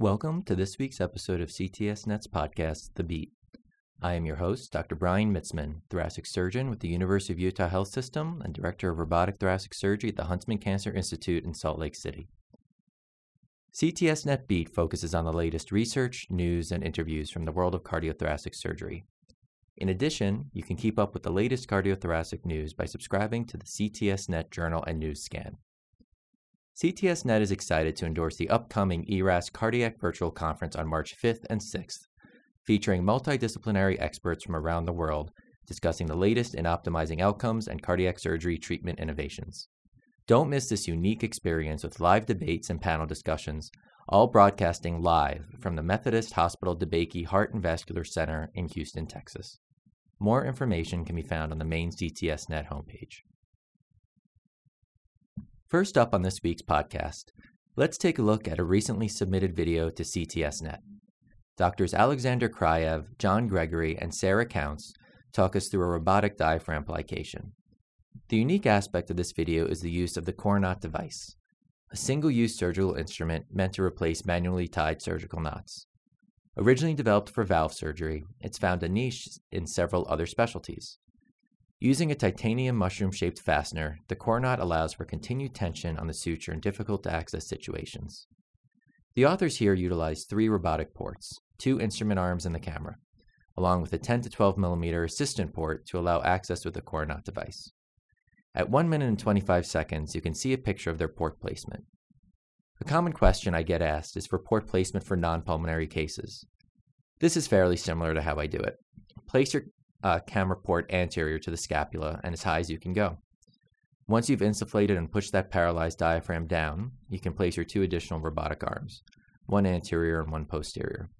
Welcome to this week's episode of CTSNet's podcast, The Beat. I am your host, Dr. Brian Mitzman, thoracic surgeon with the University of Utah Health System and director of robotic thoracic surgery at the Huntsman Cancer Institute in Salt Lake City. CTSNet Beat focuses on the latest research, news, and interviews from the world of cardiothoracic surgery. In addition, you can keep up with the latest cardiothoracic news by subscribing to the CTSNet Journal and News Scan. CTSNet is excited to endorse the upcoming ERAS Cardiac Virtual Conference on March 5th and 6th, featuring multidisciplinary experts from around the world discussing the latest in optimizing outcomes and cardiac surgery treatment innovations. Don't miss this unique experience with live debates and panel discussions, all broadcasting live from the Methodist Hospital DeBakey Heart and Vascular Center in Houston, Texas. More information can be found on the main CTSNet homepage. First up on this week's podcast, let's take a look at a recently submitted video to CTSNet. Doctors Alexander Kraev, John Gregory, and Sarah Counts talk us through a robotic diaphragm plication. The unique aspect of this video is the use of the CoreKnot device, a single use surgical instrument meant to replace manually tied surgical knots. Originally developed for valve surgery, it's found a niche in several other specialties. Using a titanium mushroom shaped fastener, the CoreKnot allows for continued tension on the suture in difficult to access situations. The authors here utilize three robotic ports, two instrument arms and the camera, along with a 10 to 12 millimeter assistant port to allow access with the CoreKnot device. At 1 minute and 25 seconds, you can see a picture of their port placement. A common question I get asked is for port placement for non pulmonary cases. This is fairly similar to how I do it. Place your uh, camera port anterior to the scapula and as high as you can go. Once you've insufflated and pushed that paralyzed diaphragm down, you can place your two additional robotic arms, one anterior and one posterior.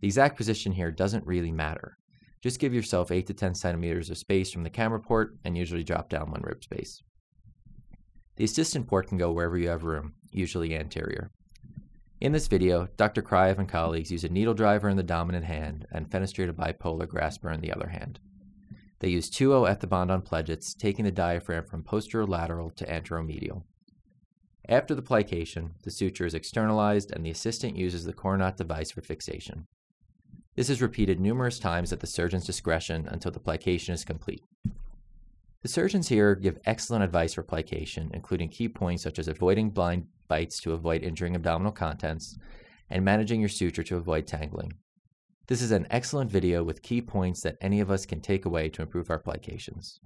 The exact position here doesn't really matter. Just give yourself 8 to 10 centimeters of space from the camera port and usually drop down one rib space. The assistant port can go wherever you have room, usually anterior. In this video, Dr. Kraev and colleagues use a needle driver in the dominant hand and fenestrated bipolar grasper in the other hand. They use 2O ethibond on pledgets, taking the diaphragm from posterolateral to anteromedial. After the plication, the suture is externalized and the assistant uses the CoreKnot device for fixation. This is repeated numerous times at the surgeon's discretion until the plication is complete. The surgeons here give excellent advice for plication, including key points such as avoiding blind bites to avoid injuring abdominal contents, and managing your suture to avoid tangling. This is an excellent video with key points that any of us can take away to improve our plications.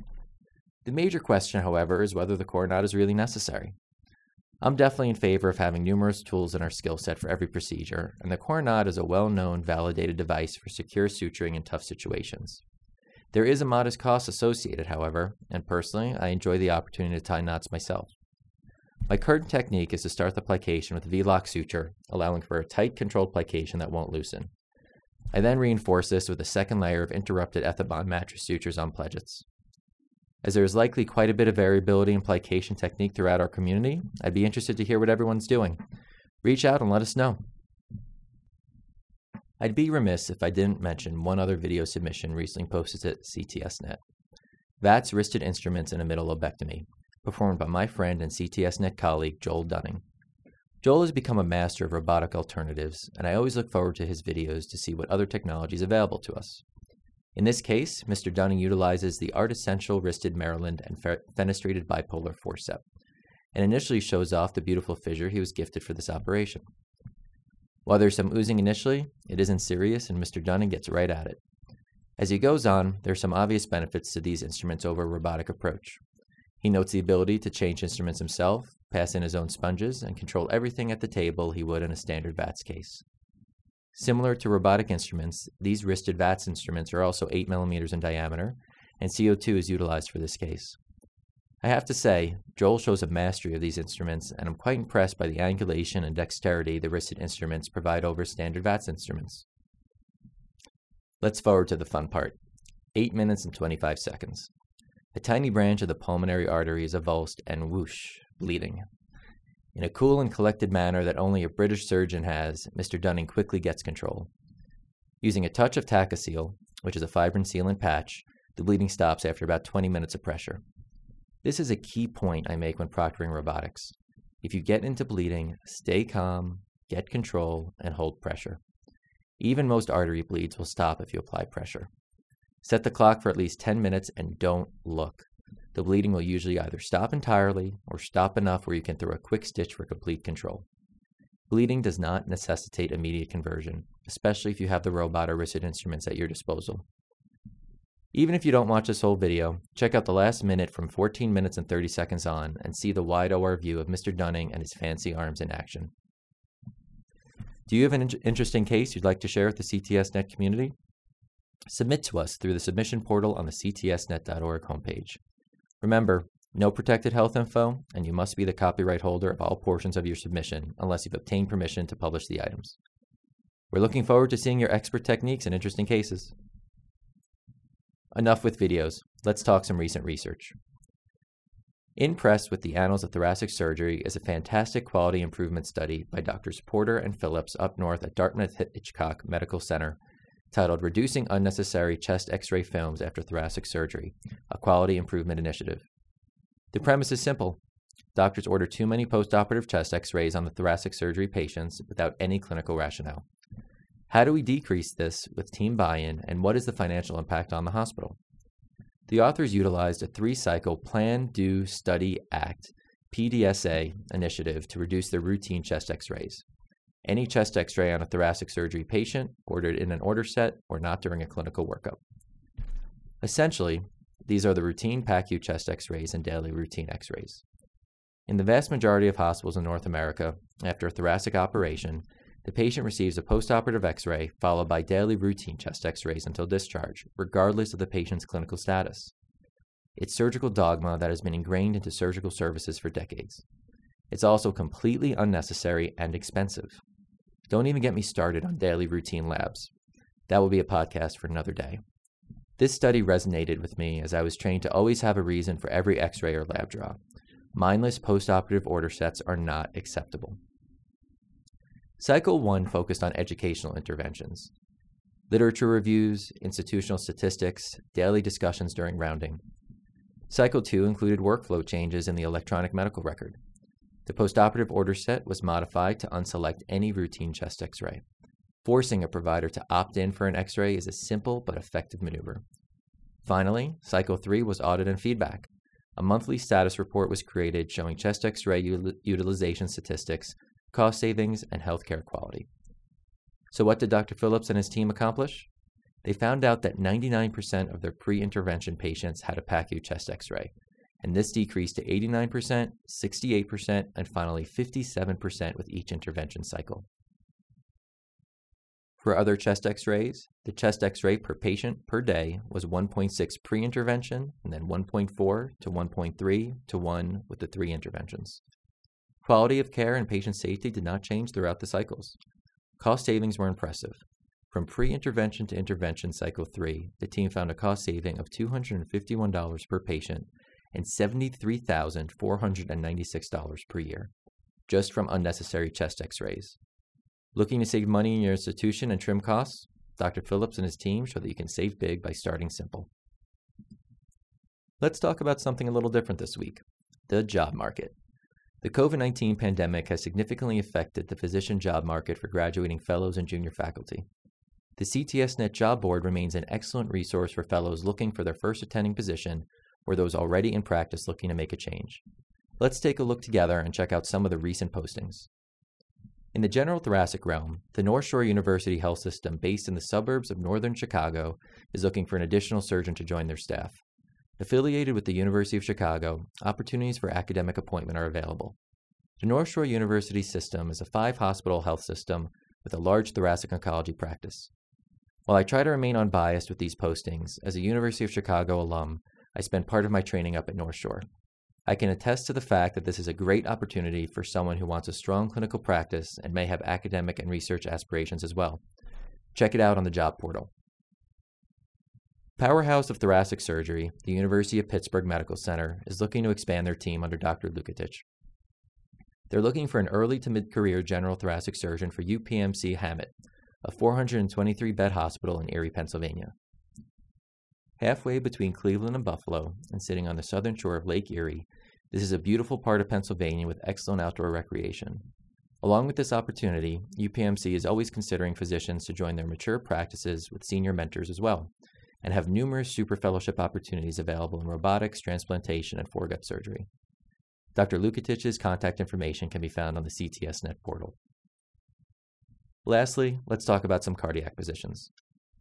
The major question, however, is whether the CoreKnot is really necessary. I'm definitely in favor of having numerous tools in our skill set for every procedure, and the CoreKnot is a well known, validated device for secure suturing in tough situations. There is a modest cost associated, however, and personally, I enjoy the opportunity to tie knots myself. My current technique is to start the plication with V-Loc suture, allowing for a tight controlled plication that won't loosen. I then reinforce this with a second layer of interrupted ethibond mattress sutures on pledgets. As there is likely quite a bit of variability in plication technique throughout our community, I'd be interested to hear what everyone's doing. Reach out and let us know. I'd be remiss if I didn't mention one other video submission recently posted at CTSNet. VATS wristed instruments in a middle lobectomy, performed by my friend and CTSNet colleague Joel Dunning. Joel has become a master of robotic alternatives, and I always look forward to his videos to see what other technologies available to us. In this case, Mr. Dunning utilizes the ArtiSential wristed Maryland and fenestrated bipolar forceps, and initially shows off the beautiful fissure he was gifted for this operation. While there's some oozing initially, it isn't serious, and Mr. Dunning gets right at it. As he goes on, there are some obvious benefits to these instruments over a robotic approach. He notes the ability to change instruments himself, pass in his own sponges, and control everything at the table he would in a standard VATS case. Similar to robotic instruments, these wristed VATS instruments are also 8 millimeters in diameter, and CO2 is utilized for this case. I have to say, Joel shows a mastery of these instruments, and I'm quite impressed by the angulation and dexterity the wristed instruments provide over standard VATS instruments. Let's forward to the fun part 8 minutes and 25 seconds. A tiny branch of the pulmonary artery is avulsed and whoosh, bleeding. In a cool and collected manner that only a British surgeon has, Mr. Dunning quickly gets control. Using a touch of TachoSil, which is a fibrin sealant patch, the bleeding stops after about 20 minutes of pressure. This is a key point I make when proctoring robotics. If you get into bleeding, stay calm, get control, and hold pressure. Even most artery bleeds will stop if you apply pressure. Set the clock for at least 10 minutes and don't look. The bleeding will usually either stop entirely or stop enough where you can throw a quick stitch for complete control. Bleeding does not necessitate immediate conversion, especially if you have the robot or wristed instruments at your disposal. Even if you don't watch this whole video, check out the last minute from 14 minutes and 30 seconds on and see the wide OR view of Mr. Dunning and his fancy arms in action. Do you have an in- interesting case you'd like to share with the CTSNet community? Submit to us through the submission portal on the ctsnet.org homepage. Remember, no protected health info, and you must be the copyright holder of all portions of your submission unless you've obtained permission to publish the items. We're looking forward to seeing your expert techniques and interesting cases. Enough with videos. Let's talk some recent research. In Press with the Annals of Thoracic Surgery is a fantastic quality improvement study by Drs. Porter and Phillips up north at Dartmouth Hitchcock Medical Center titled Reducing Unnecessary Chest X ray Films After Thoracic Surgery, a Quality Improvement Initiative. The premise is simple doctors order too many postoperative chest x rays on the thoracic surgery patients without any clinical rationale. How do we decrease this with team buy in, and what is the financial impact on the hospital? The authors utilized a three cycle Plan, Do, Study, Act PDSA initiative to reduce their routine chest x rays. Any chest x ray on a thoracic surgery patient ordered in an order set or not during a clinical workup. Essentially, these are the routine PACU chest x rays and daily routine x rays. In the vast majority of hospitals in North America, after a thoracic operation, the patient receives a postoperative x ray followed by daily routine chest x rays until discharge, regardless of the patient's clinical status. It's surgical dogma that has been ingrained into surgical services for decades. It's also completely unnecessary and expensive. Don't even get me started on daily routine labs. That will be a podcast for another day. This study resonated with me as I was trained to always have a reason for every x ray or lab draw. Mindless postoperative order sets are not acceptable. Cycle 1 focused on educational interventions literature reviews, institutional statistics, daily discussions during rounding. Cycle 2 included workflow changes in the electronic medical record. The postoperative order set was modified to unselect any routine chest x ray. Forcing a provider to opt in for an x ray is a simple but effective maneuver. Finally, Cycle 3 was audit and feedback. A monthly status report was created showing chest x ray util- utilization statistics cost savings, and healthcare quality. So, what did Dr. Phillips and his team accomplish? They found out that 99% of their pre intervention patients had a PACU chest x ray, and this decreased to 89%, 68%, and finally 57% with each intervention cycle. For other chest x rays, the chest x ray per patient per day was 1.6 pre intervention, and then 1.4 to 1.3 to 1 with the three interventions. Quality of care and patient safety did not change throughout the cycles. Cost savings were impressive. From pre intervention to intervention cycle 3, the team found a cost saving of $251 per patient and $73,496 per year, just from unnecessary chest x rays. Looking to save money in your institution and trim costs? Dr. Phillips and his team show that you can save big by starting simple. Let's talk about something a little different this week the job market. The COVID 19 pandemic has significantly affected the physician job market for graduating fellows and junior faculty. The CTSNet Job Board remains an excellent resource for fellows looking for their first attending position or those already in practice looking to make a change. Let's take a look together and check out some of the recent postings. In the general thoracic realm, the North Shore University Health System, based in the suburbs of northern Chicago, is looking for an additional surgeon to join their staff. Affiliated with the University of Chicago, opportunities for academic appointment are available. The North Shore University system is a five hospital health system with a large thoracic oncology practice. While I try to remain unbiased with these postings, as a University of Chicago alum, I spent part of my training up at North Shore. I can attest to the fact that this is a great opportunity for someone who wants a strong clinical practice and may have academic and research aspirations as well. Check it out on the job portal. Powerhouse of Thoracic Surgery, the University of Pittsburgh Medical Center, is looking to expand their team under Dr. Luketich. They're looking for an early to mid career general thoracic surgeon for UPMC Hamot, a 423 bed hospital in Erie, Pennsylvania. Halfway between Cleveland and Buffalo, and sitting on the southern shore of Lake Erie, this is a beautiful part of Pennsylvania with excellent outdoor recreation. Along with this opportunity, UPMC is always considering physicians to join their mature practices with senior mentors as well, and have numerous super fellowship opportunities available in robotics, transplantation, and foregut surgery. Dr. Luketich's contact information can be found on the CTSNet portal. Lastly, let's talk about some cardiac positions.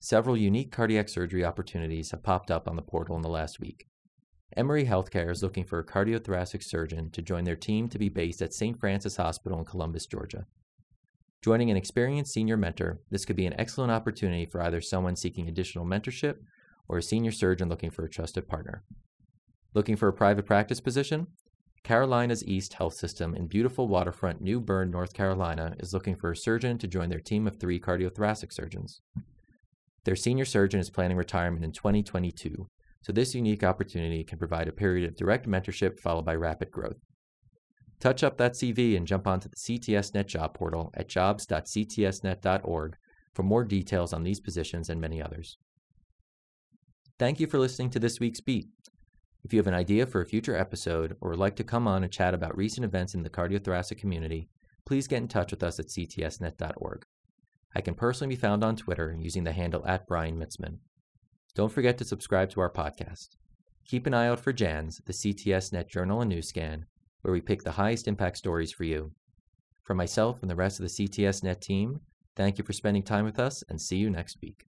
Several unique cardiac surgery opportunities have popped up on the portal in the last week. Emory Healthcare is looking for a cardiothoracic surgeon to join their team to be based at St. Francis Hospital in Columbus, Georgia. Joining an experienced senior mentor, this could be an excellent opportunity for either someone seeking additional mentorship or a senior surgeon looking for a trusted partner. Looking for a private practice position? Carolinas East Health System in beautiful waterfront New Bern, North Carolina is looking for a surgeon to join their team of three cardiothoracic surgeons. Their senior surgeon is planning retirement in 2022, so this unique opportunity can provide a period of direct mentorship followed by rapid growth. Touch up that CV and jump onto the CTSNet job portal at jobs.ctsnet.org for more details on these positions and many others. Thank you for listening to this week's Beat. If you have an idea for a future episode or would like to come on and chat about recent events in the cardiothoracic community, please get in touch with us at ctsnet.org. I can personally be found on Twitter using the handle at Brian Mitzman. Don't forget to subscribe to our podcast. Keep an eye out for JANS, the CTS Net Journal and News Scan, where we pick the highest impact stories for you. For myself and the rest of the CTS Net team, thank you for spending time with us and see you next week.